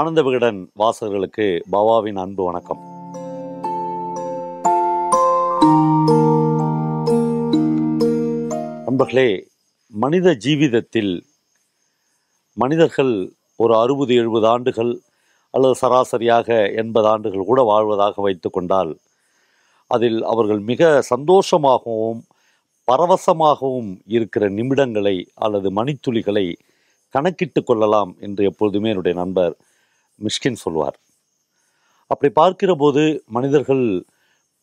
ஆனந்த விகடன் வாசகர்களுக்கு பவாவின் அன்பு வணக்கம். நண்பர்களே மனித ஜீவிதத்தில் மனிதர்கள் ஒரு அறுபது எழுபது ஆண்டுகள் அல்லது சராசரியாக எண்பது ஆண்டுகள் கூட வாழ்வதாக வைத்துக்கொண்டால் அதில் அவர்கள் மிக சந்தோஷமாகவும் பரவசமாகவும் இருக்கிற நிமிடங்களை அல்லது மணித்துளிகளை கணக்கிட்டு கொள்ளலாம் என்று எப்பொழுதுமே என்னுடைய நண்பர் மிஷ்கின் சொல்வார். அப்படி பார்க்கிற போது மனிதர்கள்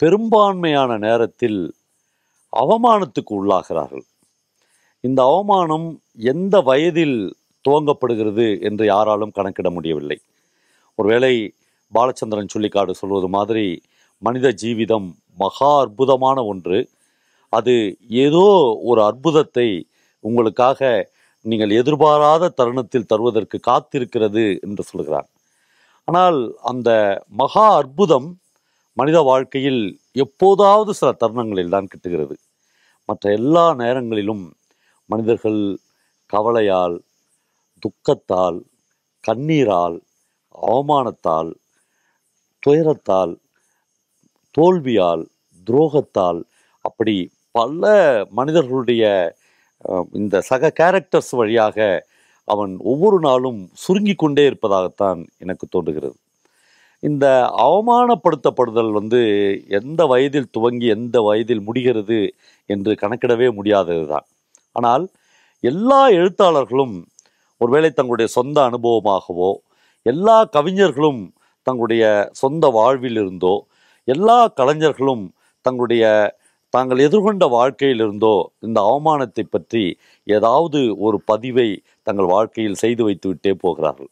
பெரும்பான்மையான நேரத்தில் அவமானத்துக்கு உள்ளாகிறார்கள். இந்த அவமானம் எந்த வயதில் துவங்கப்படுகிறது என்று யாராலும் கணக்கிட முடியவில்லை. ஒருவேளை பாலச்சந்திரன் சொல்லிக்காடு சொல்வது மாதிரி மனித ஜீவிதம் மகா அற்புதமான ஒன்று. அது ஏதோ ஒரு அற்புதத்தை உங்களுக்காக நீங்கள் எதிர்பாராத தருணத்தில் தருவதற்கு காத்திருக்கிறது என்று சொல்கிறான். ஆனால் அந்த மகா அற்புதம் மனித வாழ்க்கையில் எப்போதாவது சில தருணங்களில் தான் கிட்டுகிறது. மற்ற எல்லா நேரங்களிலும் மனிதர்கள் கவலையால் துக்கத்தால் கண்ணீரால் அவமானத்தால் துயரத்தால் தோல்வியால் துரோகத்தால் அப்படி பல மனிதர்களுடைய இந்த சக கேரக்டர்ஸ் வழியாக அவன் ஒவ்வொரு நாளும் சுருங்கி கொண்டே இருப்பதாகத்தான் எனக்கு தோன்றுகிறது. இந்த அவமானப்படுத்தப்படுதல் வந்து எந்த வயதில் துவங்கி எந்த வயதில் முடிகிறது என்று கணக்கிடவே முடியாதது தான் ஆனால் எல்லா எழுத்தாளர்களும் ஒருவேளை தங்களுடைய சொந்த அனுபவமாகவோ எல்லா கவிஞர்களும் தங்களுடைய சொந்த வாழ்விலிருந்தோ எல்லா கலைஞர்களும் தங்களுடைய தாங்கள் எதிர்கொண்ட வாழ்க்கையிலிருந்தோ இந்த அவமானத்தை பற்றி ஏதாவது ஒரு பதிவை தங்கள் வாழ்க்கையில் செய்து வைத்துவிட்டே போகிறார்கள்.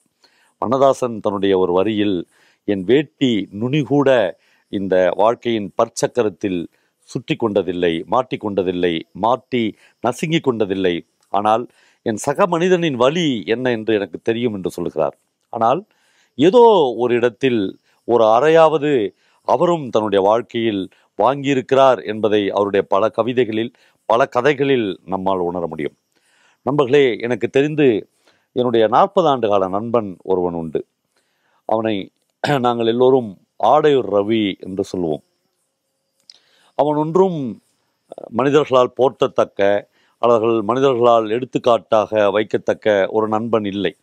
வண்ணதாசன் தன்னுடைய ஒரு வரியில் என் வேட்டி நுனிகூட இந்த வாழ்க்கையின் பற்சக்கரத்தில் சுற்றி கொண்டதில்லை மாட்டி கொண்டதில்லை மாட்டி நசுங்கிக் கொண்டதில்லை. ஆனால் என் சக மனிதனின் வழி என்ன என்று எனக்கு தெரியும் என்று சொல்கிறார். ஆனால் ஏதோ ஒரு இடத்தில் ஒரு அறையாவது அவரும் தன்னுடைய வாழ்க்கையில் வாங்கியிருக்கிறார் என்பதை அவருடைய பல கவிதைகளில் பல கதைகளில் நம்மால் உணர முடியும். நண்பர்களே எனக்கு தெரிந்து என்னுடைய நாற்பது ஆண்டு கால நண்பன் ஒருவன் உண்டு. அவனை நாங்கள் எல்லோரும் ஆடையூர் ரவி என்று சொல்லுவோம். அவன் ஒன்றும் மனிதர்களால் போற்றத்தக்க அவர்கள் மனிதர்களால் எடுத்துக்காட்டாக வைக்கத்தக்க ஒரு நண்பன் இல்லை.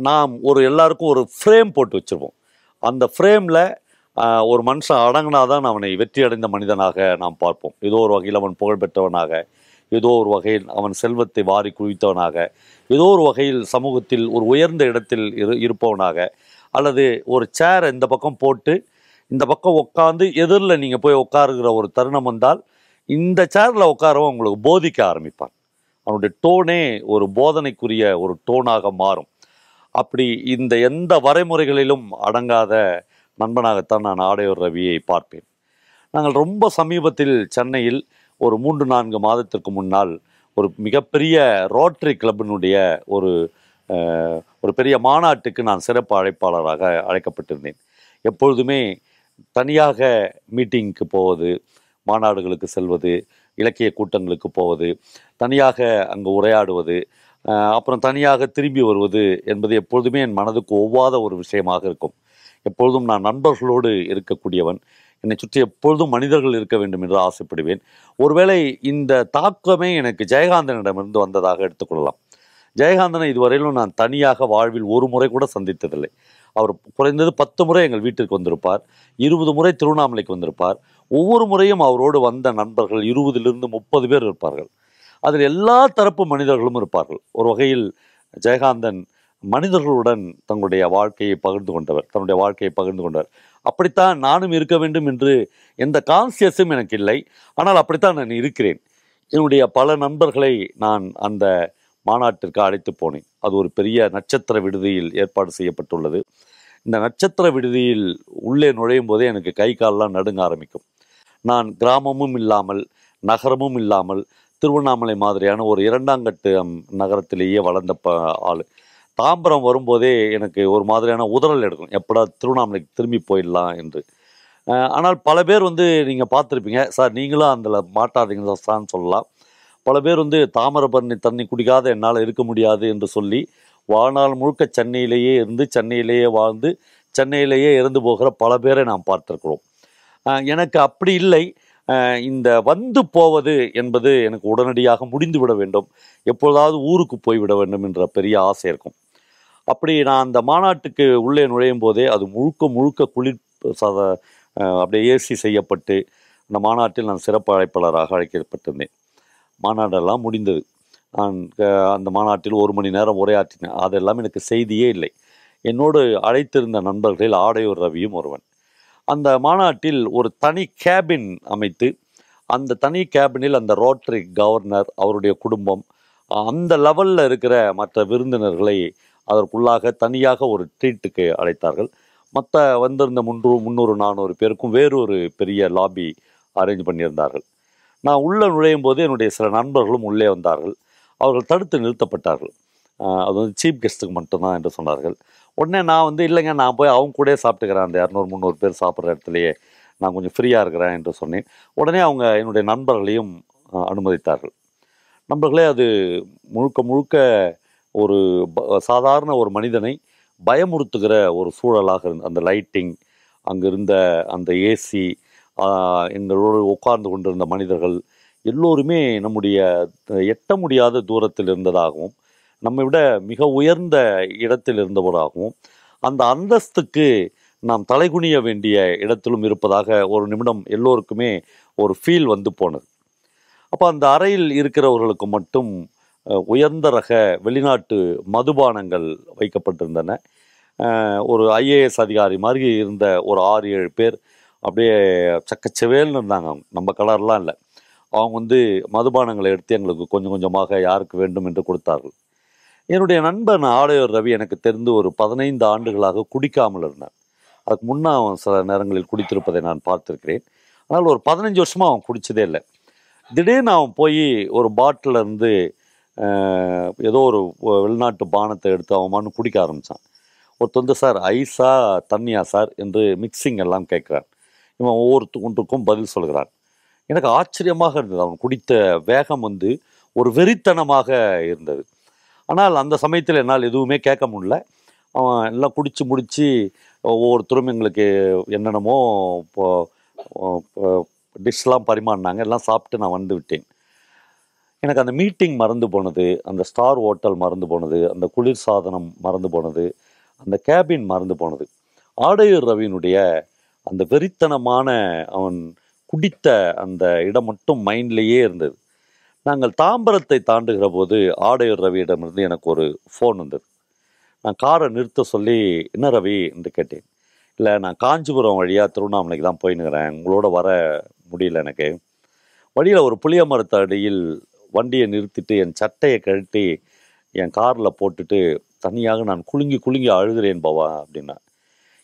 நாம் ஒரு எல்லாருக்கும் ஒரு ஃப்ரேம் போட்டு வச்சுருவோம். அந்த ஃப்ரேமில் ஒரு மனுஷன் அடங்கினாதான் அவனை வெற்றி அடைந்த மனிதனாக நாம் பார்ப்போம். ஏதோ ஒரு வகையில் அவன் புகழ்பெற்றவனாக ஏதோ ஒரு வகையில் அவன் செல்வத்தை வாரி குவித்தவனாக ஏதோ ஒரு வகையில் சமூகத்தில் ஒரு உயர்ந்த இடத்தில் இரு இருப்பவனாக அல்லது ஒரு சேர் இந்த பக்கம் போட்டு இந்த பக்கம் உட்காந்து எதிரில் நீங்கள் போய் உட்காருகிற ஒரு தருணம் வந்தால் இந்த சேரில் உட்காரவன் உங்களுக்கு போதிக்க ஆரம்பிப்பான். அவனுடைய டோனே ஒரு போதனைக்குரிய ஒரு டோனாக மாறும். அப்படி இந்த எந்த வரைமுறைகளிலும் அடங்காத நண்பனாகத்தான் நான் ஆடையோர் ரவியை பார்ப்பேன். நாங்கள் ரொம்ப சமீபத்தில் சென்னையில் ஒரு மூன்று நான்கு மாதத்திற்கு முன்னால் ஒரு மிகப்பெரிய ரோட்டரி கிளப்பினுடைய ஒரு ஒரு பெரிய மாநாட்டுக்கு நான் சிறப்பு அழைப்பாளராக அழைக்கப்பட்டிருந்தேன். எப்பொழுதுமே தனியாக மீட்டிங்க்கு போவது மாநாடுகளுக்கு செல்வது இலக்கிய கூட்டங்களுக்கு போவது தனியாக அங்கு உரையாடுவது அப்புறம் தனியாக திரும்பி வருவது என்பது எப்பொழுதுமே என் மனதுக்கு ஒவ்வாத ஒரு விஷயமாக இருக்கும். எப்பொழுதும் நான் நண்பர்களோடு இருக்கக்கூடியவன். என்னை சுற்றி எப்பொழுதும் மனிதர்கள் இருக்க வேண்டும் என்று ஆசைப்படுவேன். ஒருவேளை இந்த தாக்கமே எனக்கு ஜெயகாந்தனிடமிருந்து வந்ததாக எடுத்துக்கொள்ளலாம். ஜெயகாந்தனை இதுவரையிலும் நான் தனியாக வாழ்வில் ஒரு முறை கூட சந்தித்ததில்லை. அவர் குறைந்தது பத்து முறை எங்கள் வீட்டிற்கு வந்திருப்பார். இருபது முறை திருவண்ணாமலைக்கு வந்திருப்பார். ஒவ்வொரு முறையும் அவரோடு வந்த நண்பர்கள் இருபதிலிருந்து முப்பது பேர் இருப்பார்கள். அதில் எல்லா தரப்பு மனிதர்களும் இருப்பார்கள். ஒரு வகையில் ஜெயகாந்தன் மனிதர்களுடன் தங்களுடைய வாழ்க்கையை பகிர்ந்து கொண்டவர் தன்னுடைய வாழ்க்கையை பகிர்ந்து கொண்டவர். அப்படித்தான் நானும் இருக்க வேண்டும் என்று எந்த கான்சியஸும் எனக்கு இல்லை. ஆனால் அப்படித்தான் நான் இருக்கிறேன். என்னுடைய பல நண்பர்களை நான் அந்த மாநாட்டிற்கு அழைத்து போனேன். அது ஒரு பெரிய நட்சத்திர விடுதியில் ஏற்பாடு செய்யப்பட்டுள்ளது. இந்த நட்சத்திர விடுதியில் உள்ளே நுழையும் போதே எனக்கு கை காலெல்லாம் நடுங்க ஆரம்பிக்கும். நான் கிராமமும் இல்லாமல் நகரமும் இல்லாமல் திருவண்ணாமலை மாதிரியான ஒரு இரண்டாங்கட்டு நகரத்திலேயே வளர்ந்த ப ஆள். தாம்பரம் வரும்போதே எனக்கு ஒரு மாதிரியான உதறல் எடுக்கும். எப்படா திருவண்ணாமலைக்கு திரும்பி போயிடலாம் என்று. ஆனால் பல பேர் வந்து நீங்கள் பார்த்துருப்பீங்க. சார் நீங்களும் அதில் மாட்டாதீங்க சார்னு சொல்லலாம். பல பேர் வந்து தாமிரபரணி தண்ணி குடிக்காத என்னால் இருக்க முடியாது என்று சொல்லி வாழ்நாள் முழுக்க சென்னையிலேயே இருந்து சென்னையிலேயே வாழ்ந்து சென்னையிலேயே இறந்து போகிற பல பேரை நாம் பார்த்துருக்குறோம். எனக்கு அப்படி இல்லை. இந்த வந்து போவது என்பது எனக்கு உடனடியாக முடிந்து விட வேண்டும். எப்பொழுதாவது ஊருக்கு போய்விட வேண்டும் என்ற பெரிய ஆசை இருக்கும். அப்படி நான் அந்த மாநாட்டுக்கு உள்ளே நுழையும் போதே அது முழுக்க முழுக்க குளிர் சத அப்படியே ஏசி செய்யப்பட்டு அந்த மாநாட்டில் நான் சிறப்பு அழைப்பாளராக அழைக்கப்பட்டிருந்தேன். மாநாடெல்லாம் முடிந்தது. நான் அந்த மாநாட்டில் ஒரு மணி நேரம் உரையாற்றினேன். அதெல்லாம் எனக்கு செய்தியே இல்லை. என்னோடு அழைத்திருந்த நண்பர்களில் ஆடையூர் ரவியும் ஒருவன். அந்த மாநாட்டில் ஒரு தனி கேபின் அமைத்து அந்த தனி கேபினில் அந்த ரோட்டரி கவர்னர் அவருடைய குடும்பம் அந்த லெவலில் இருக்கிற மற்ற விருந்தினர்களை அதற்குள்ளாக தனியாக ஒரு ட்ரீட்டுக்கு அழைத்தார்கள். மற்ற வந்திருந்த முன்னூறு முந்நூறு நானூறு பேருக்கும் வேறொரு பெரிய லாபி அரேஞ்ச் பண்ணியிருந்தார்கள். நான் உள்ளே நுழையும் போது என்னுடைய சில நண்பர்களும் உள்ளே வந்தார்கள். அவர்கள் தடுத்து நிறுத்தப்பட்டார்கள். அது வந்து சீஃப் கெஸ்ட்டுக்கு மட்டும்தான் என்று சொன்னார்கள். உடனே நான் வந்து இல்லைங்க நான் போய் அவங்க கூட சாப்பிட்டுக்கிறேன். அந்த இரநூறு முந்நூறு பேர் சாப்பிட்ற இடத்துலையே நான் கொஞ்சம் ஃப்ரீயாக இருக்கிறேன் என்று சொன்னேன். உடனே அவங்க என்னுடைய நண்பர்களையும் அனுமதித்தார்கள். நண்பர்களே அது முழுக்க முழுக்க ஒரு ப- சாதாரண ஒரு மனிதனை பயமுறுத்துகிற ஒரு சூழலாக இருந்த அந்த லைட்டிங் அங்கே இருந்த அந்த ஏசி எங்களோடு உட்கார்ந்து கொண்டிருந்த மனிதர்கள் எல்லோருமே நம்முடைய எட்ட முடியாத தூரத்தில் இருந்ததாகவும் நம்மை விட மிக உயர்ந்த இடத்தில் இருந்தவராகவும் அந்த அந்தஸ்துக்கு நாம் தலைகுனிய வேண்டிய இடத்திலும் இருப்பதாக ஒரு நிமிடம் எல்லோருக்குமே ஒரு ஃபீல் வந்து போனது. அப்போ அந்த அறையில் இருக்கிறவர்களுக்கு மட்டும் உயர்ந்த ரக வெளிநாட்டு மதுபானங்கள் வைக்கப்பட்டிருந்தன. ஒரு ஐஏஎஸ் அதிகாரி மாதிரி இருந்த ஒரு ஆறு ஏழு பேர் அப்படியே சக்கச்சவேல்னு இருந்தாங்க அவங்க. நம்ம கலர்லாம் இல்லை. அவங்க வந்து மதுபானங்களை எடுத்து எங்களுக்கு கொஞ்சம் கொஞ்சமாக யாருக்கு வேண்டும் என்று கொடுத்தார்கள். என்னுடைய நண்பன் ஆடையோர் ரவி எனக்கு தெரிந்து ஒரு பதினைந்து ஆண்டுகளாக குடிக்காமல் இருந்தான். அதுக்கு முன்னே அவன் சில நேரங்களில் குடித்திருப்பதை நான் பார்த்திருக்கிறேன். ஆனால் ஒரு பதினஞ்சு வருஷமாக அவன் குடித்ததே இல்லை. திடீர்னு அவன் போய் ஒரு பாட்டிலேருந்து ஏதோ ஒரு வெளிநாட்டு பானத்தை எடுத்து அவன் மண்ணு குடிக்க ஆரம்பித்தான் ஒருத்தர் வந்து சார் ஐஸா தண்ணியா சார்? என்று மிக்சிங் எல்லாம் கேட்குறான் இவன் ஒவ்வொருத்தருக்கும் பதில் சொல்கிறான். எனக்கு ஆச்சரியமாக இருந்தது. அவன் குடித்த வேகம் வந்து ஒரு வெறித்தனமாக இருந்தது. ஆனால் அந்த சமயத்தில் என்னால் எதுவுமே கேட்க முடில அவன் எல்லாம் குடித்து முடித்து ஒவ்வொருத்தரும் எங்களுக்கு என்னென்னமோ இப்போ டிஷ்லாம் பரிமாறினாங்க. எல்லாம் சாப்பிட்டு நான் வந்து விட்டேன். எனக்கு அந்த மீட்டிங் மறந்து போனது அந்த ஸ்டார் ஹோட்டல் மறந்து போனது அந்த குளிர் சாதனம் மறந்து போனது அந்த கேபின் மறந்து போனது. ஆடையூர் ரவியினுடைய அந்த வெறித்தனமான அவன் குடித்த அந்த இடம் மட்டும் மைண்ட்லேயே இருந்தது. நாங்கள் தாம்பரத்தை தாண்டுகிற போது ஆடையூர் ரவியிடமிருந்து எனக்கு ஒரு ஃபோன் வந்தது. நான் காரை நிறுத்த சொல்லி என்ன ரவி? என்று கேட்டேன். இல்லை நான் காஞ்சிபுரம் வழியாக திருவண்ணாமலைக்கு தான் போயின்னுக்கிறேன் உங்களோட வர முடியல எனக்கு. வழியில் ஒரு புளிய மரத்து அடியில் வண்டியை நிறுத்திட்டு என் சட்டையை கழட்டி என் காரில் போட்டுட்டு தனியாக நான் குலுங்கி குலுங்கி அழுகிறேன் பவா அப்படின்னா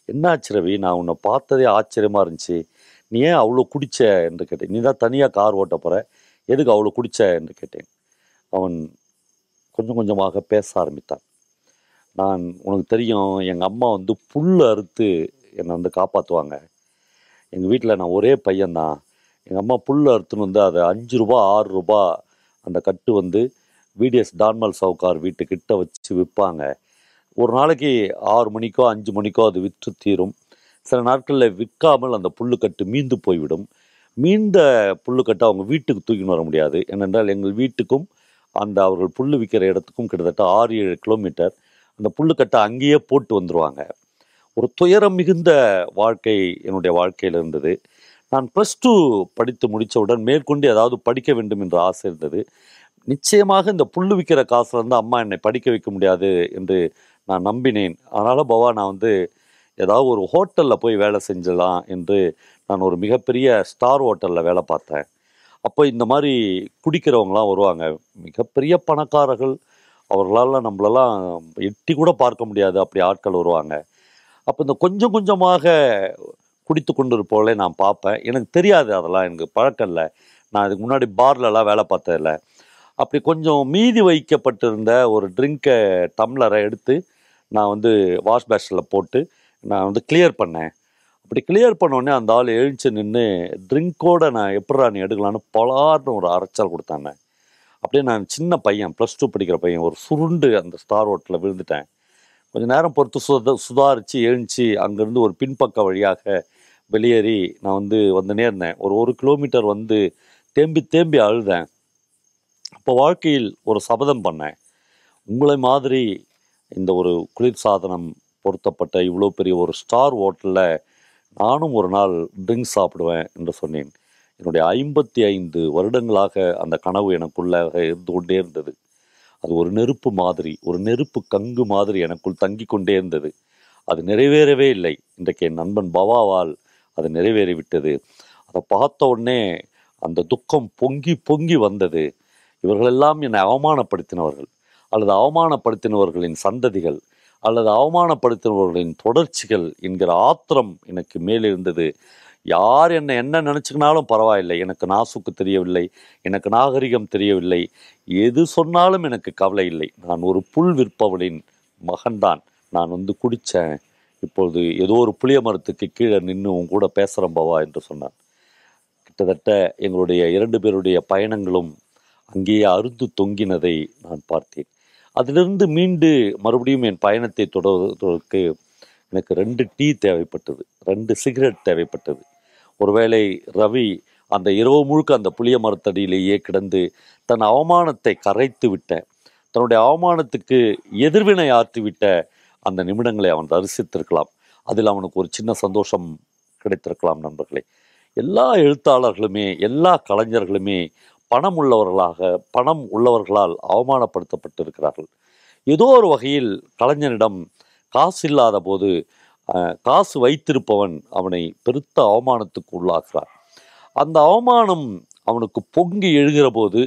என்னாச்சு ரவி? நான் உன்னை பார்த்ததே ஆச்சரியமாக இருந்துச்சு. நீ ஏன் அவ்வளோ குடிச்ச? என்று கேட்டேன். நீ தான் தனியாக கார் ஓட்ட போகிற எதுக்கு அவ்வளோ குடிச்ச என்று கேட்டேன். அவன் கொஞ்சம் கொஞ்சமாக பேச ஆரம்பித்தான். நான் உனக்கு தெரியும் எங்கள் அம்மா வந்து புல் அறுத்து என்னை வந்து காப்பாற்றுவாங்க எங்கள் வீட்டில் நான் ஒரே பையன்தான். எங்கள் அம்மா புல் அறுத்துன்னு வந்து அதை அஞ்சு ரூபா ஆறு ரூபா அந்த கட்டு வந்து விடிஎஸ் டான்மல் சவுக்கார் வீட்டுக்கிட்ட வச்சு விற்பாங்க ஒரு நாளைக்கு ஆறு மணிக்கோ அஞ்சு மணிக்கோ அது விற்று தீரும். சில நாட்களில் விற்காமல் அந்த புல்லுக்கட்டு மீந்து போய்விடும். மீந்த புல்லுக்கட்டை அவங்க வீட்டுக்கு தூக்கின்னு வர முடியாது. ஏனென்றால் எங்கள் வீட்டுக்கும் அந்த அவர்கள் புல் விற்கிற இடத்துக்கும் கிட்டத்தட்ட ஆறு ஏழு கிலோமீட்டர். அந்த புல்லுக்கட்டை அங்கேயே போட்டு வந்துடுவாங்க ஒரு துயரம் மிகுந்த வாழ்க்கை என்னுடைய வாழ்க்கையில் இருந்தது. நான் ப்ளஸ் டூ படித்து முடித்தவுடன் மேற்கொண்டு ஏதாவது படிக்க வேண்டும் என்ற ஆசை இருந்தது. நிச்சயமாக இந்த புல்லு விற்கிற காசுல இருந்து அம்மா என்னை படிக்க வைக்க முடியாது என்று நான் நம்பினேன். அதனால் பவா நான் வந்து ஏதாவது ஒரு ஹோட்டலில் போய் வேலை செஞ்சிடலாம் என்று நான் ஒரு மிகப்பெரிய ஸ்டார் ஹோட்டலில் வேலை பார்த்தேன். அப்போ இந்த மாதிரி குடிக்கிறவங்களாம் வருவாங்க. மிகப்பெரிய பணக்காரர்கள். அவர்களால் நம்மளெல்லாம் எட்டி கூட பார்க்க முடியாது. அப்படி ஆட்கள் வருவாங்க. அப்போ இந்த கொஞ்சம் கொஞ்சமாக குடித்து கொண்டு இருப்பவளை நான் பார்ப்பேன். எனக்கு தெரியாது அதெல்லாம். எனக்கு பழக்கம் இல்லை. நான் இதுக்கு முன்னாடி பார்லலாம் வேலை பார்த்ததில்ல அப்படி கொஞ்சம் மீதி வைக்கப்பட்டிருந்த ஒரு ட்ரிங்கை டம்ளரை எடுத்து நான் வந்து வாஷ் பேஷனில் போட்டு நான் வந்து கிளியர் பண்ணேன். அப்படி கிளியர் பண்ணோடனே அந்த ஆள் எழுந்துச்சு நின்று ட்ரிங்கோட நான் எப்படா நீ எடுக்கலான்னு பலார்னு ஒரு அரைச்சல் கொடுத்தாங்க. அப்படியே நான் சின்ன பையன் ப்ளஸ் டூ படிக்கிற பையன் ஒரு சுருண்டு அந்த ஸ்டார் ஹோட்டலில் விழுந்துட்டேன். கொஞ்சம் நேரம் பொறுத்து சுத சுதாரித்து எழுந்துச்சு. அங்கேருந்து ஒரு பின்பக்க வழியாக வெளியேறி நான் வந்து வந்துனே இருந்தேன். ஒரு ஒரு கிலோமீட்டர் வந்து தேம்பி தேம்பி அழுதேன். அப்போ வாழ்க்கையில் ஒரு சபதம் பண்ணேன். உங்களை மாதிரி இந்த ஒரு குளிர்சாதனம் பொருத்தப்பட்ட இவ்வளோ பெரிய ஒரு ஸ்டார் ஹோட்டலில் நானும் ஒரு நாள் ட்ரிங்க்ஸ் சாப்பிடுவேன் என்று சொன்னேன். என்னுடைய ஐம்பத்தி ஐந்து வருடங்களாக அந்த கனவு எனக்குள்ளாக இருந்து கொண்டே இருந்தது. அது ஒரு நெருப்பு மாதிரி ஒரு நெருப்பு கங்கு மாதிரி எனக்குள் தங்கி கொண்டே இருந்தது. அது நிறைவேறவே இல்லை. இன்றைக்கு என் நண்பன் பவாவால் அது நிறைவேறிவிட்டது அதை பார்த்த உடனே அந்த துக்கம் பொங்கி பொங்கி வந்தது. இவர்களெல்லாம் என்னை அவமானப்படுத்தினவர்கள். அல்லது அவமானப்படுத்தினவர்களின் சந்ததிகள். அல்லது அவமானப்படுத்தினவர்களின் தொடர்ச்சிகள் என்கிற ஆத்திரம் எனக்கு மேலிருந்தது. யார் என்னை என்ன நினச்சிக்கினாலும் பரவாயில்லை. எனக்கு நாசுக்கு தெரியவில்லை. எனக்கு நாகரிகம் தெரியவில்லை. எது சொன்னாலும் எனக்கு கவலை இல்லை. நான் ஒரு புல் விற்பவளின் மகன்தான். நான் வந்து குடித்தேன். இப்பொழுது ஏதோ ஒரு புளிய மரத்துக்கு கீழே நின்று உன் கூட பேசுகிறேன் பவா என்று சொன்னான். கிட்டத்தட்ட எங்களுடைய இரண்டு பேருடைய பயணங்களும் அங்கேயே அறுந்து தொங்கினதை நான் பார்த்தேன். அதிலிருந்து மீண்டு மறுபடியும் என் பயணத்தை தொடர்வதற்கு எனக்கு ரெண்டு டீ தேவைப்பட்டது ரெண்டு சிகரெட் தேவைப்பட்டது. ஒருவேளை ரவி அந்த இரவு முழுக்க அந்த புளிய மரத்தடியிலேயே கிடந்து தன் அவமானத்தை கரைத்து விட்ட தன்னுடைய அவமானத்துக்கு எதிர்வினை ஆற்றிவிட்ட அந்த நிமிடங்களை அவன் தரிசித்திருக்கலாம். அதில் அவனுக்கு ஒரு சின்ன சந்தோஷம் கிடைத்திருக்கலாம் நண்பர்களே. எல்லா எழுத்தாளர்களுமே எல்லா கலைஞர்களுமே பணம் உள்ளவர்களாக பணம் உள்ளவர்களால் அவமானப்படுத்தப்பட்டிருக்கிறார்கள். ஏதோ ஒரு வகையில் கலைஞனிடம் காசு இல்லாத போது காசு வைத்திருப்பவன் அவனை பெருத்த அவமானத்துக்கு உள்ளாகிறான் அந்த அவமானம் அவனுக்கு பொங்கி எழுகிற போது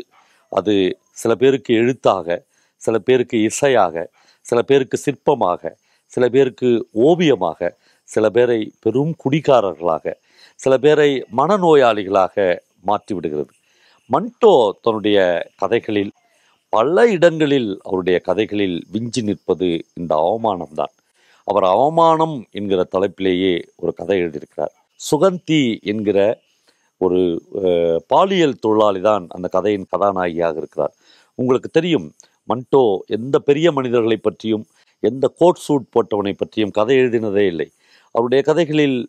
அது சில பேருக்கு எழுத்தாக சில பேருக்கு இசையாக சில பேருக்கு சிற்பமாக சில பேருக்கு ஓவியமாக சில பேரை பெரும் குடிகாரர்களாக சில பேரை மனநோயாளிகளாக மாற்றிவிடுகிறது. மன்டோ தன்னுடைய கதைகளில் பல இடங்களில் அவருடைய கதைகளில் விஞ்சி நிற்பது இந்த அவமானம்தான். அவர் அவமானம் என்கிற தலைப்பிலேயே ஒரு கதை எழுதியிருக்கிறார். சுகந்தி என்கிற ஒரு பாலியல் தொழிலாளி தான் அந்த கதையின் கதாநாயகியாக இருக்கிறார். உங்களுக்கு தெரியும் மன்டோ எந்த பெரிய மனிதர்களை பற்றியும் எந்த கோட் சூட் போட்டவனை பற்றியும் கதை எழுதினதே இல்லை. அவருடைய கதைகளில்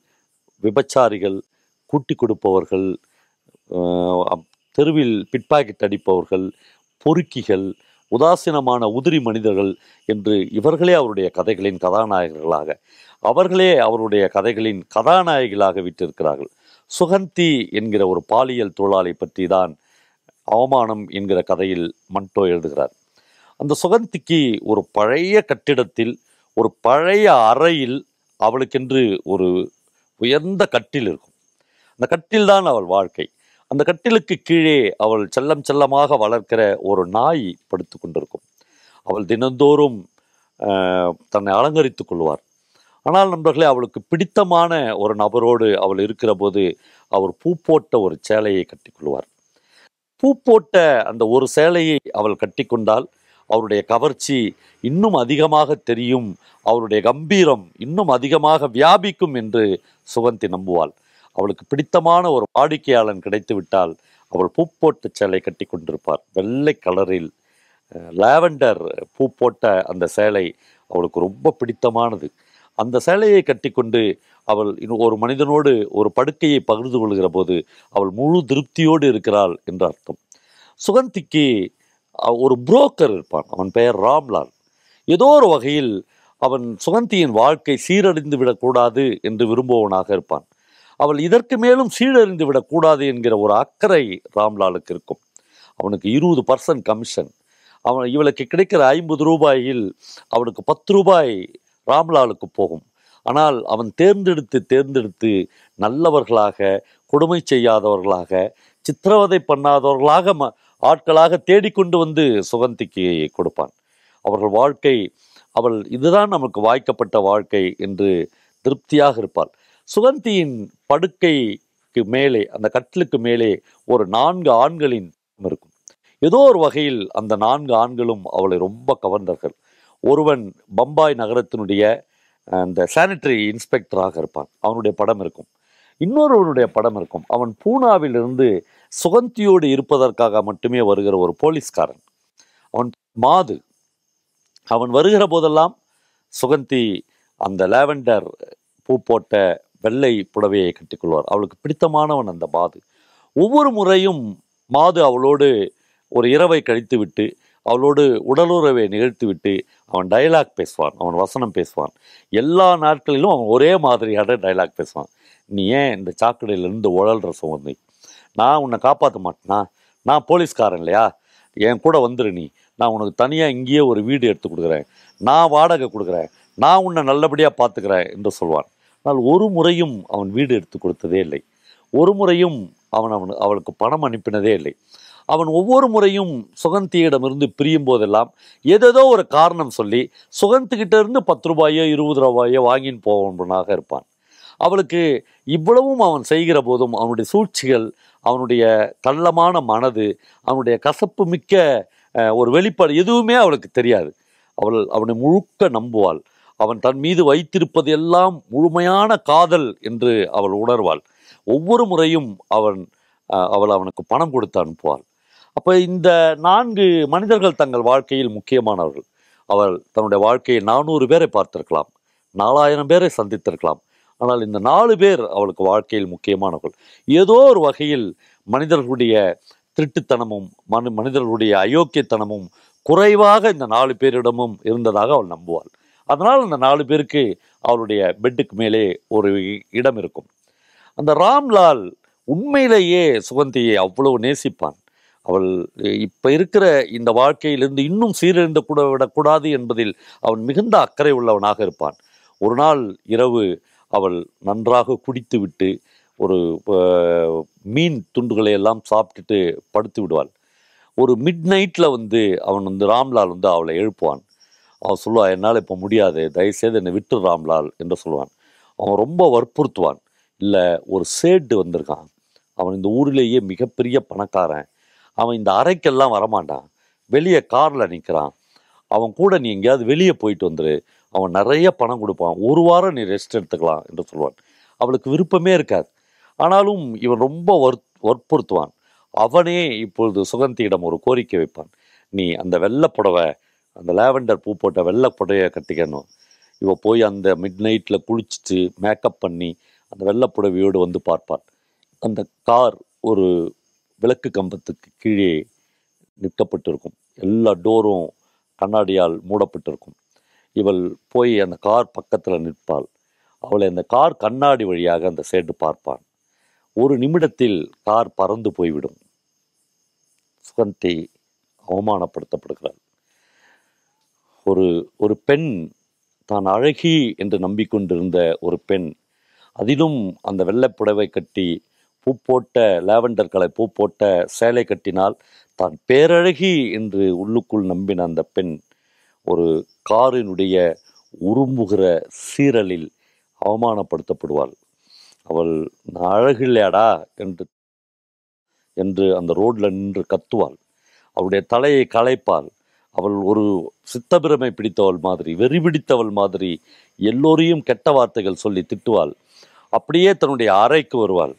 விபச்சாரிகள் கூட்டி கொடுப்பவர்கள் தெருவில் பிட்பாக்கெட் அடிப்பவர்கள் பொறுக்கிகள் உதாசீனமான உதிரி மனிதர்கள் என்று இவர்களே அவருடைய கதைகளின் கதாநாயகர்களாக அவர்களே அவருடைய கதைகளின் கதாநாயகிகளாக விட்டிருக்கிறார்கள். சுகந்தி என்கிற ஒரு பாலியல் தொழிலாளி பற்றி தான் அவமானம் என்கிற கதையில் மண்டோ எழுதுகிறார். அந்த சுகந்திக்கு ஒரு பழைய கட்டிடத்தில் ஒரு பழைய அறையில் அவளுக்கென்று ஒரு உயர்ந்த கட்டில் இருக்கும். அந்த கட்டில்தான் அவள் வாழ்க்கை. அந்த கட்டிலுக்கு கீழே அவள் செல்லம் செல்லமாக வளர்க்கிற ஒரு நாய் படுத்து கொண்டிருக்கும். அவள் தினந்தோறும் தன்னை அலங்கரித்துக் கொள்வார். ஆனால் நண்பர்களே அவளுக்கு பிடித்தமான ஒரு நபரோடு அவள் இருக்கிற போது அவர் பூ போட்ட ஒரு சேலையை கட்டிக்கொள்வார் பூ போட்ட அந்த ஒரு சேலையை அவள் கட்டிக்கொண்டால் அவருடைய கவர்ச்சி இன்னும் அதிகமாக தெரியும் அவருடைய கம்பீரம் இன்னும் அதிகமாக வியாபிக்கும் என்று சுகந்தி நம்புவாள். அவளுக்கு பிடித்தமான ஒரு வாடிக்கையாளன் கிடைத்து விட்டால் அவள் பூ போட்ட சேலை கட்டி கொண்டிருப்பார். வெள்ளை கலரில் லாவெண்டர் பூ போட்ட அந்த சேலை அவளுக்கு ரொம்ப பிடித்தமானது. அந்த சேலையை கட்டிக்கொண்டு அவள் இன்னும் ஒரு மனிதனோடு ஒரு படுக்கையை பகிர்ந்து கொள்கிற போது அவள் முழு திருப்தியோடு இருக்கிறாள் என்று அர்த்தம். சுகந்திக்கு ஒரு புரோக்கர் இருப்பான். அவன் பெயர் ராம்லால். ஏதோ ஒரு வகையில் அவன் சுகந்தியின் வாழ்க்கை சீரழிந்து விடக்கூடாது என்று விரும்புவனாக இருப்பான். அவள் இதற்கு மேலும் சீழறிந்து விடக்கூடாது என்கிற ஒரு அக்கறை ராம்லாலுக்கு இருக்கும். அவனுக்கு இருபது பர்சன்ட் கமிஷன் அவன் இவளுக்கு கிடைக்கிற ஐம்பது ரூபாயில் அவனுக்கு பத்து ரூபாய் ராம்லாலுக்கு போகும். ஆனால் அவன் தேர்ந்தெடுத்து தேர்ந்தெடுத்து நல்லவர்களாக கொடுமை செய்யாதவர்களாக சித்திரவதை பண்ணாதவர்களாக ம ஆட்களாக தேடிக்கொண்டு வந்து சுகந்திக்கு கொடுப்பான். அவர்கள் வாழ்க்கை அவள் இதுதான் நமக்கு வாய்க்கப்பட்ட வாழ்க்கை என்று திருப்தியாக இருப்பாள். சுகந்தியின் படுக்கைக்கு மேலே அந்த கட்டிலுக்கு மேலே ஒரு நான்கு ஆண்களின் இருக்கும். ஏதோ ஒரு வகையில் அந்த நான்கு ஆண்களும் அவளை ரொம்ப கவர்ந்தார்கள் ஒருவன் பம்பாய் நகரத்தினுடைய அந்த சானிட்டரி இன்ஸ்பெக்டராக இருப்பான். அவனுடைய படம் இருக்கும். இன்னொருவனுடைய படம் இருக்கும். அவன் பூனாவிலிருந்து சுகந்தியோடு இருப்பதற்காக மட்டுமே வருகிற ஒரு போலீஸ்காரன். அவன் மாது. அவன் வருகிற போதெல்லாம் சுகந்தி அந்த லாவெண்டர் பூ போட்ட வெள்ளை புடவையை கட்டிக்கொள்வார். அவளுக்கு பிடித்தமானவன் அந்த மாது. ஒவ்வொரு முறையும் மாது அவளோடு ஒரு இரவை கழித்துவிட்டு அவளோடு உடலுறவை நிகழ்த்திவிட்டு அவன் டயலாக் பேசுவான் அவன் வசனம் பேசுவான். எல்லா நாட்களிலும் அவன் ஒரே மாதிரியான டயலாக் பேசுவான். நீ ஏன் இந்த சாக்கடையிலேருந்து உழல் ரசம் வந்து நான் உன்னை காப்பாற்ற மாட்டேனா? நான் போலீஸ்காரன் இல்லையா? என் கூட வந்துரு நீ. நான் உனக்கு தனியாக இங்கேயே ஒரு வீடு எடுத்து கொடுக்குறேன். நான் வாடகை கொடுக்குறேன். நான் உன்னை நல்லபடியாக பார்த்துக்கிறேன் என்று சொல்வான். ஆனால் ஒரு முறையும் அவன் வீடு எடுத்து கொடுத்ததே இல்லை. ஒரு முறையும் அவன் அவன் அவளுக்கு பணம் அனுப்பினதே இல்லை. அவன் ஒவ்வொரு முறையும் சுகந்தியிடமிருந்து பிரியும் போதெல்லாம் ஏதேதோ ஒரு காரணம் சொல்லி சுகந்திக்கிட்ட இருந்து பத்து ரூபாயோ இருபது ரூபாயோ வாங்கின்னு போவனாக இருப்பான். அவளுக்கு இவ்வளவும் அவன் செய்கிற போதும் அவனுடைய சூழ்ச்சிகள் அவனுடைய கள்ளமான மனது அவனுடைய கசப்பு மிக்க ஒரு வெளிப்பாடு எதுவுமே அவளுக்கு தெரியாது. அவள் அவனை முழுக்க நம்புவாள். அவன் தன் மீது வைத்திருப்பது எல்லாம் முழுமையான காதல் என்று அவள் உணர்வாள். ஒவ்வொரு முறையும் அவன் அவள் அவனுக்கு பணம் கொடுத்து அனுப்புவாள். அப்போ இந்த நான்கு மனிதர்கள் தங்கள் வாழ்க்கையில் முக்கியமானவர்கள். அவள் தன்னுடைய வாழ்க்கையை நானூறு பேரை பார்த்திருக்கலாம். நாலாயிரம் பேரை சந்தித்திருக்கலாம். ஆனால் இந்த நாலு பேர் அவளுக்கு வாழ்க்கையில் முக்கியமானவர்கள். ஏதோ ஒரு வகையில் மனிதர்களுடைய திருட்டுத்தனமும் மனு மனிதர்களுடைய அயோக்கியத்தனமும் குறைவாக இந்த நாலு பேரிடமும் இருந்ததாக அவள் நம்புவாள். அதனால் அந்த நாலு பேருக்கு அவளுடைய பெட்டுக்கு மேலே ஒரு இடம் இருக்கும். அந்த ராம்லால் உண்மையிலேயே சுகந்தியை அவ்வளவு நேசிப்பான். அவள் இப்போ இருக்கிற இந்த வாழ்க்கையிலிருந்து இன்னும் சீரழிந்து கூட விடக்கூடாது என்பதில் அவன் மிகுந்த அக்கறை உள்ளவனாக இருப்பான். ஒரு நாள் இரவு அவள் நன்றாக குடித்துவிட்டு ஒரு மீன் துண்டுகளை எல்லாம் சாப்பிட்டுட்டு படுத்து விடுவாள். ஒரு மிட் நைட்டில் வந்து அவன் வந்து ராம்லால் வந்து அவளை எழுப்புவான். அவன் சொல்லுவான் என்னால் இப்போ முடியாது. தயவுசெய்து என்னை விட்டு ராம்லால் என்று சொல்லுவான். அவன் ரொம்ப வற்புறுத்துவான். இல்லை ஒரு சேட்டு வந்திருக்கான். அவன் இந்த ஊரிலேயே மிகப்பெரிய பணக்காரன். அவன் இந்த அறைக்கெல்லாம் வரமாட்டான். வெளியே காரில் நிற்கிறான் அவன் கூட நீ எங்கேயாவது வெளியே போயிட்டு வந்துரு. அவன் நிறைய பணம் கொடுப்பான். ஒரு வாரம் நீ ரெஸ்ட் எடுத்துக்கலாம் என்று சொல்வான் அவளுக்கு விருப்பமே இருக்காது. ஆனாலும் இவன் ரொம்ப வர் வற்புறுத்துவான். அவனே இப்பொழுது சுகந்தியிடம் ஒரு கோரிக்கை வைப்பான். நீ அந்த வெள்ளை புடவை அந்த லாவெண்டர் பூ போட்ட வெள்ளை புடவையை கட்டிக்கணும். இவ போய் அந்த மிட் நைட்டில் குளிச்சுட்டு மேக்கப் பண்ணி அந்த வெள்ளை புடவையோடு வந்து பார்ப்பாள். அந்த கார் ஒரு விளக்கு கம்பத்துக்கு கீழே நிற்கப்பட்டிருக்கும். எல்லா டோரும் கண்ணாடியால் மூடப்பட்டிருக்கும். இவள் போய் அந்த கார் பக்கத்தில் நிற்பாள். அவளை அந்த கார் கண்ணாடி வழியாக அந்த சேட்டு பார்ப்பான். ஒரு நிமிடத்தில் கார் பறந்து போய்விடும். சுகந்தி அவமானப்படுத்தப்படுகிறாள். ஒரு ஒரு பெண் தான் அழகி என்று நம்பிக்கொண்டிருந்த ஒரு பெண் அதிலும் அந்த வெள்ளை புடவை கட்டி பூ போட்ட லாவெண்டர் கலை பூ போட்ட சேலை கட்டினால் தான் பேரழகி என்று உள்ளுக்குள் நம்பின அந்த பெண் ஒரு காரினுடைய உரும்புகிற சீரலில் அவமானப்படுத்தப்படுவாள். அவள் நான் அழகில்லையாடா என்று என்று அந்த ரோட்ல நின்று கத்துவாள். அவளுடைய தலையை களைப்பாள். அவள் ஒரு சித்தபிரமை பிடித்தவள் மாதிரி வெறி பிடித்தவள் மாதிரி எல்லோரையும் கெட்ட வார்த்தைகள் சொல்லி திட்டுவாள். அப்படியே தன்னுடைய அறைக்கு வருவாள்.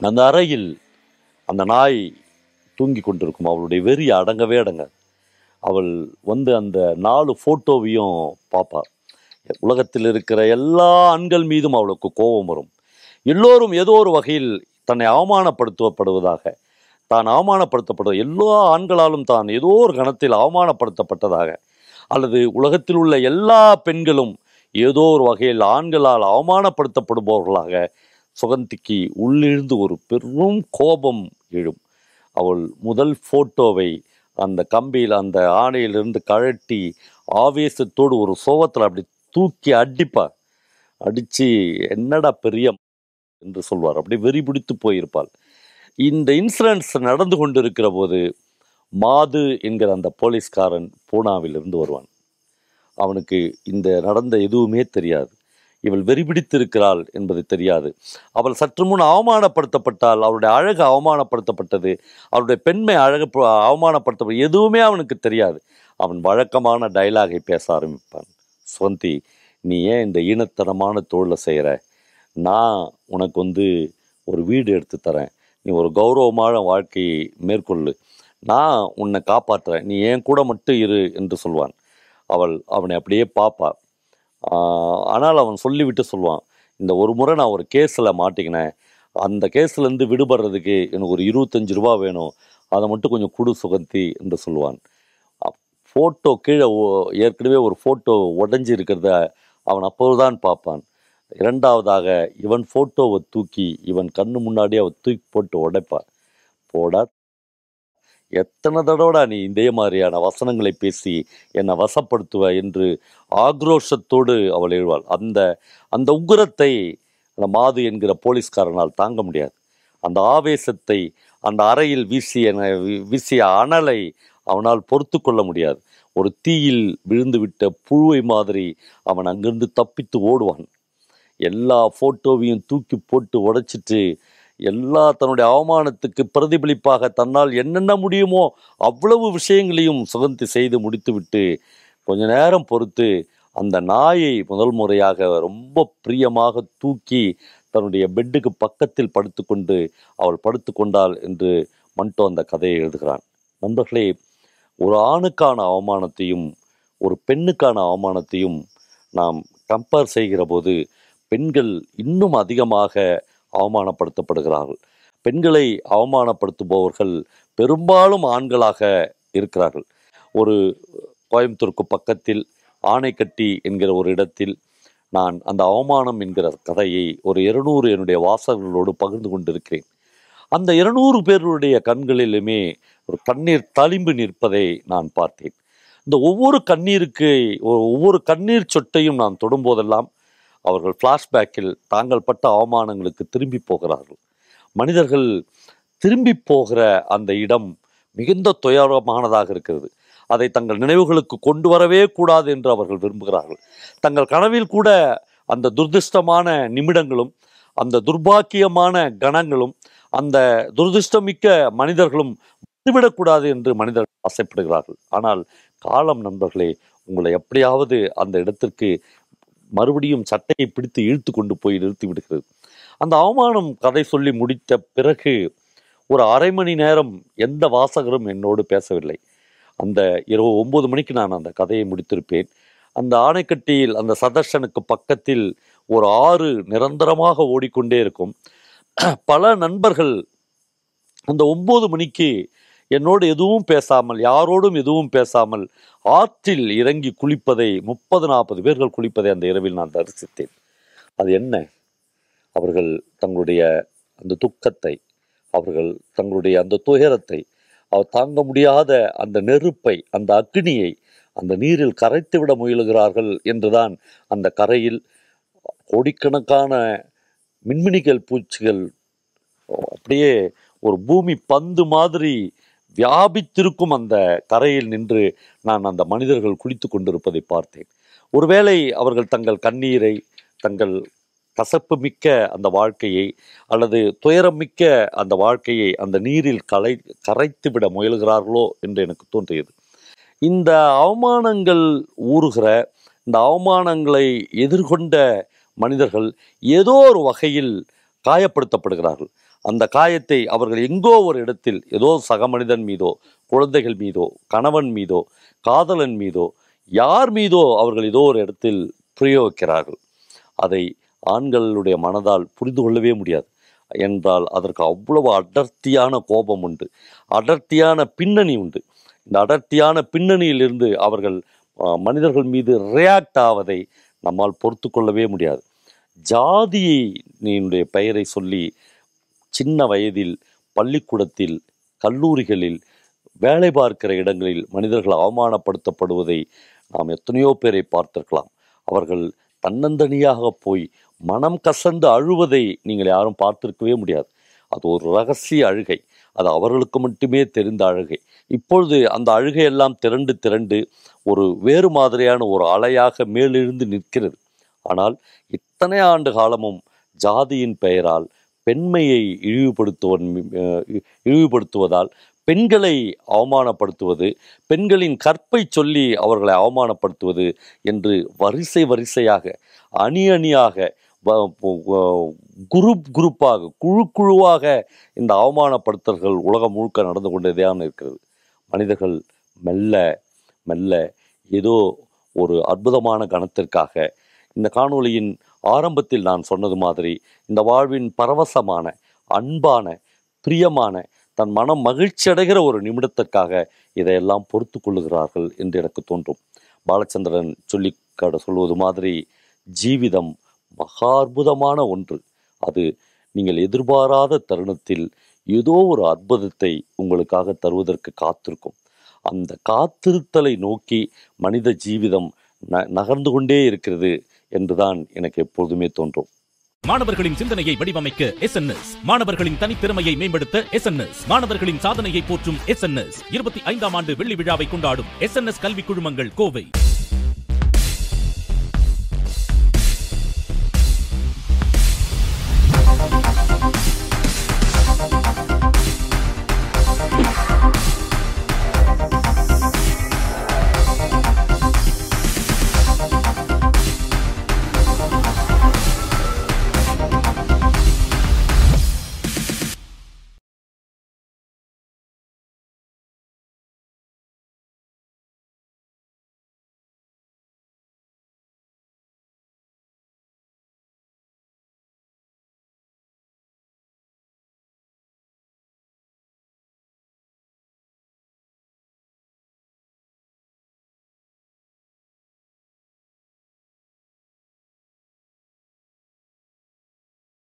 அந்த அறையில் அந்த நாய் தூங்கி கொண்டிருக்கும். அவளுடைய வெறி அடங்கவே அடங்காது. அவள் வந்து அந்த நாலு ஃபோட்டோவையும் பார்ப்பாள் உலகத்தில் இருக்கிற எல்லா ஆண்கள் மீதும் அவளுக்கு கோபம் வரும். எல்லோரும் ஏதோ ஒரு வகையில் தன்னை அவமானப்படுத்தப்படுவதாக தான் அவமானப்படுத்தப்பட்ட எல்லா ஆண்களாலும் தான் ஏதோ ஒரு கணத்தில் அவமானப்படுத்தப்பட்டதாக. அல்லது உலகத்தில் உள்ள எல்லா பெண்களும் ஏதோ ஒரு வகையில் ஆண்களால் அவமானப்படுத்தப்படுபவர்களாக சுகந்திக்கு உள்ளிருந்து ஒரு பெரும் கோபம் எழும். அவள் முதல் போட்டோவை அந்த கம்பியில் அந்த ஆணையிலிருந்து கழட்டி ஆவேசத்தோடு ஒரு சோகத்தில் அப்படி தூக்கி அடிப்பா. அடித்து என்னடா பெரிய என்று சொல்வார். அப்படி வெறி பிடித்து போயிருப்பாள். இந்த இன்சிடென்ட்ஸ் நடந்து கொண்டிருக்கிற போது மாது என்கிற அந்த போலீஸ்காரன் பூனாவிலிருந்து வருவான். அவனுக்கு இந்த நடந்த எதுவுமே தெரியாது. இவள் வெறிபிடித்திருக்கிறாள் என்பது தெரியாது. அவள் சற்று முன் அவமானப்படுத்தப்பட்டால் அவளுடைய அழகு அவமானப்படுத்தப்பட்டது அவளுடைய பெண்மை அழகு ப- அவமானப்படுத்தப்பட்ட எதுவுமே அவனுக்கு தெரியாது. அவன் வழக்கமான டயலாகை பேச ஆரம்பிப்பான். சுவந்தி நீ ஏன் இந்த ஈனத்தனமான தொழிலை செய்கிற நான் உனக்கு வந்து ஒரு வீடு எடுத்து தரேன். நீ ஒரு கௌரவமான வாழ்க்கையை மேற்கொள்ளு. நான் உன்னை காப்பாற்றுறேன் நீ என் கூட மட்டும் இரு என்று சொல்வான். அவள் அவனை அப்படியே பார்ப்பா ஆனால் அவன் சொல்லிவிட்டு சொல்லுவான் இந்த ஒரு முறை நான் ஒரு கேஸில் மாட்டிக்கினேன். அந்த கேஸ்லேருந்து விடுபடுறதுக்கு எனக்கு ஒரு இருபத்தஞ்சு ரூபா வேணும். அதை மட்டும் கொஞ்சம் குடு சுகந்தி என்று சொல்லுவான் ஃபோட்டோ கீழே ஓ- ஏற்கனவே ஒரு ஃபோட்டோ உடஞ்சி இருக்கிறத அவன் அப்போதுதான் பார்ப்பான் இரண்டாவதாக இவன் ஃபோட்டோவை தூக்கி இவன் கண்ணு முன்னாடி அவன் தூக்கி போட்டு உடைப்பான் போடா. எத்தனை தடவைடா நீ இதே மாதிரியான வசனங்களை பேசி என்னை வசப்படுத்துவ என்று ஆக்ரோஷத்தோடு அவள் எழுவாள். அந்த அந்த உக்ரத்தை அந்த மாது என்கிற போலீஸ்காரனால் தாங்க முடியாது. அந்த ஆவேசத்தை அந்த அறையில் வீசிய வீசிய அனலை அவனால் பொறுத்து கொள்ள முடியாது. ஒரு தீயில் விழுந்துவிட்ட புழுவை மாதிரி அவன் அங்கிருந்து தப்பித்து ஓடுவான். எல்லா ஃபோட்டோவையும் தூக்கி போட்டு உடைச்சிட்டு எல்லா தன்னுடைய அவமானத்துக்கு பிரதிபலிப்பாக தன்னால் என்னென்ன முடியுமோ அவ்வளவு விஷயங்களையும் சுகந்தி செய்து முடித்துவிட்டு கொஞ்ச நேரம் பொறுத்து அந்த நாயை முதல் முறையாக ரொம்ப பிரியமாக தூக்கி தன்னுடைய பெட்டுக்கு பக்கத்தில் படுத்துக்கொண்டு அவள் படுத்துக்கொண்டாள் என்று மண்டோ அந்த கதையை எழுதுகிறான். நண்பர்களே ஒரு ஆணுக்கான அவமானத்தையும் ஒரு பெண்ணுக்கான அவமானத்தையும் நாம் கம்பேர் செய்கிற போது பெண்கள் இன்னும் அதிகமாக அவமானப்படுத்தப்படுகிறார்கள். பெண்களை அவமானப்படுத்துபவர்கள் பெரும்பாலும் ஆண்களாக இருக்கிறார்கள். ஒரு கோயம்புத்தூருக்கு பக்கத்தில் ஆனைக்கட்டி என்கிற ஒரு இடத்தில் நான் அந்த அவமானம் என்கிற கதையை ஒரு இருநூறு என்னுடைய வாசகர்களோடு பகிர்ந்து கொண்டிருக்கிறேன். அந்த இருநூறு பேருடைய கண்களிலுமே ஒரு கண்ணீர் தளிம்பு நிற்பதை நான் பார்த்தேன். இந்த ஒவ்வொரு கண்ணீருக்கு ஒ- ஒவ்வொரு கண்ணீர் சொட்டையும் நான் தொடும்போதெல்லாம் அவர்கள் ஃப்ளாஷ்பேக்கில் தாங்கள் பட்ட அவமானங்களுக்கு திரும்பி போகிறார்கள். மனிதர்கள் திரும்பி போகிற அந்த இடம் மிகுந்த துயரமானதாக இருக்கிறது. அதை தங்கள் நினைவுகளுக்கு கொண்டு வரவே கூடாது என்று அவர்கள் விரும்புகிறார்கள். தங்கள் கனவில் கூட அந்த துர்திஷ்டமான நிமிடங்களும் அந்த துர்பாக்கியமான கணங்களும் அந்த துர்திருஷ்டமிக்க மனிதர்களும் வந்துவிடக்கூடாது என்று மனிதர்கள் ஆசைப்படுகிறார்கள். ஆனால் காலம் நண்பர்களே உங்களை எப்படியாவது அந்த இடத்திற்கு மறுபடியும் சட்டையை பிடித்து இழுத்து கொண்டு போய் நிறுத்தி விடுகிறது. அந்த அவமானம் கதை சொல்லி முடித்த பிறகு ஒரு அரை மணி நேரம் எந்த வாசகரும் என்னோடு பேசவில்லை. அந்த இரவு ஒன்பது மணிக்கு நான் அந்த கதையை முடித்திருப்பேன். அந்த ஆணைக்கட்டியில் அந்த சதர்ஷனுக்கு பக்கத்தில் ஒரு ஆறு நிரந்தரமாக ஓடிக்கொண்டே இருக்கும். பல நண்பர்கள் அந்த ஒன்பது மணிக்கு என்னோடு எதுவும் பேசாமல் யாரோடும் எதுவும் பேசாமல் ஆற்றில் இறங்கி குளிப்பதை முப்பது நாற்பது பேர்கள் குளிப்பதை அந்த இரவில் நான் தரிசித்தேன். அது என்ன? அவர்கள் தங்களுடைய அந்த துக்கத்தை அவர்கள் தங்களுடைய அந்த துயரத்தை அவர் தாங்க முடியாத அந்த நெருப்பை அந்த அக்னியை அந்த நீரில் கரைத்து விட முயலுகிறார்கள் என்றுதான் அந்த கரையில் கோடிக்கணக்கான மின்மினிகள் பூச்சிகள் அப்படியே ஒரு பூமி பந்து மாதிரி வியாபித்திருக்கும் அந்த கரையில் நின்று நான் அந்த மனிதர்கள் குளித்து கொண்டிருப்பதை பார்த்தேன். ஒருவேளை அவர்கள் தங்கள் கண்ணீரை தங்கள் கசப்பு மிக்க அந்த வாழ்க்கையை அல்லது துயரம் மிக்க அந்த வாழ்க்கையை அந்த நீரில் கலை கரைத்து விட முயல்கிறார்களோ என்று எனக்கு தோன்றியது. இந்த அவமானங்கள் ஊறுகிற இந்த அவமானங்களை எதிர்கொண்ட மனிதர்கள் ஏதோ ஒரு வகையில் காயப்படுத்தப்படுகிறார்கள். அந்த காயத்தை அவர்கள் எங்கோ ஒரு இடத்தில் ஏதோ சக மனிதன் மீதோ குழந்தைகள் மீதோ கணவன் மீதோ காதலன் மீதோ யார் மீதோ அவர்கள் ஏதோ ஒரு இடத்தில் பிரயோகிக்கிறார்கள். அதை ஆண்களுடைய மனதால் புரிந்து கொள்ளவே முடியாது. என்றால் அதற்கு அவ்வளவு அடர்த்தியான கோபம் உண்டு. அடர்த்தியான பின்னணி உண்டு. இந்த அடர்த்தியான பின்னணியிலிருந்து அவர்கள் மனிதர்கள் மீது ரியாக்ட் ஆவதை நம்மால் பொறுத்து கொள்ளவே முடியாது. ஜாதியினுடைய பெயரை சொல்லி சின்ன வயதில் பள்ளிக்கூடத்தில் கல்லூரிகளில் வேலை பார்க்கிற இடங்களில் மனிதர்கள் அவமானப்படுத்தப்படுவதை நாம் எத்தனையோ பேரை பார்த்திருக்கலாம். அவர்கள் தன்னந்தனியாக போய் மனம் கசந்து அழுவதை நீங்கள் யாரும் பார்த்திருக்கவே முடியாது. அது ஒரு ரகசிய அழுகை. அது அவர்களுக்கு மட்டுமே தெரிந்த அழுகை. இப்பொழுது அந்த அழுகையெல்லாம் திரண்டு திரண்டு ஒரு வேறு மாதிரியான ஒரு அலையாக மேலெழுந்து நிற்கிறது. ஆனால் இத்தனை ஆண்டு காலமும் ஜாதியின் பெயரால் பெண்மையை இழிவுபடுத்துவன் இழிவுபடுத்துவதால் பெண்களை அவமானப்படுத்துவது பெண்களின் கற்பை சொல்லி அவர்களை அவமானப்படுத்துவது என்று வரிசை வரிசையாக அணி அணியாக குரூப் குரூப்பாக குழு குழுவாக இந்த அவமானப்படுத்தல்கள் உலகம் முழுக்க நடந்து கொண்டேதான் இருக்கிறது. மனிதர்கள் மெல்ல மெல்ல ஏதோ ஒரு அற்புதமான கணத்திற்காக இந்த காணொளியின் ஆரம்பத்தில் நான் சொன்னது மாதிரி இந்த வாழ்வின் பரவசமான அன்பான பிரியமான தன் மனம் மகிழ்ச்சி அடைகிற ஒரு நிமிடத்திற்காக இதையெல்லாம் பொறுத்து கொள்ளுகிறார்கள் என்று எனக்கு தோன்றும். பாலச்சந்திரன் சொல்லி சொல்வது மாதிரி ஜீவிதம் மகா அற்புதமான ஒன்று. அது நீங்கள் எதிர்பாராத தருணத்தில் ஏதோ ஒரு அற்புதத்தை உங்களுக்காக தருவதற்கு காத்திருக்கும். அந்த காத்திருத்தலை நோக்கி மனித ஜீவிதம் ந நகர்ந்து கொண்டே இருக்கிறது என்றுதான் எனக்கு எப்பொழுதுமே தோன்றும். மாணவர்களின் சிந்தனையை வடிவமைக்க எஸ் என் எஸ் மாணவர்களின் தனித்திறமையை மேம்படுத்த எஸ் என் எஸ் மாணவர்களின் சாதனையை போற்றும் எஸ் என் இருபத்தி ஐந்தாம் ஆண்டு வெள்ளி விழாவை கொண்டாடும் எஸ் கல்வி குழுமங்கள் கோவை.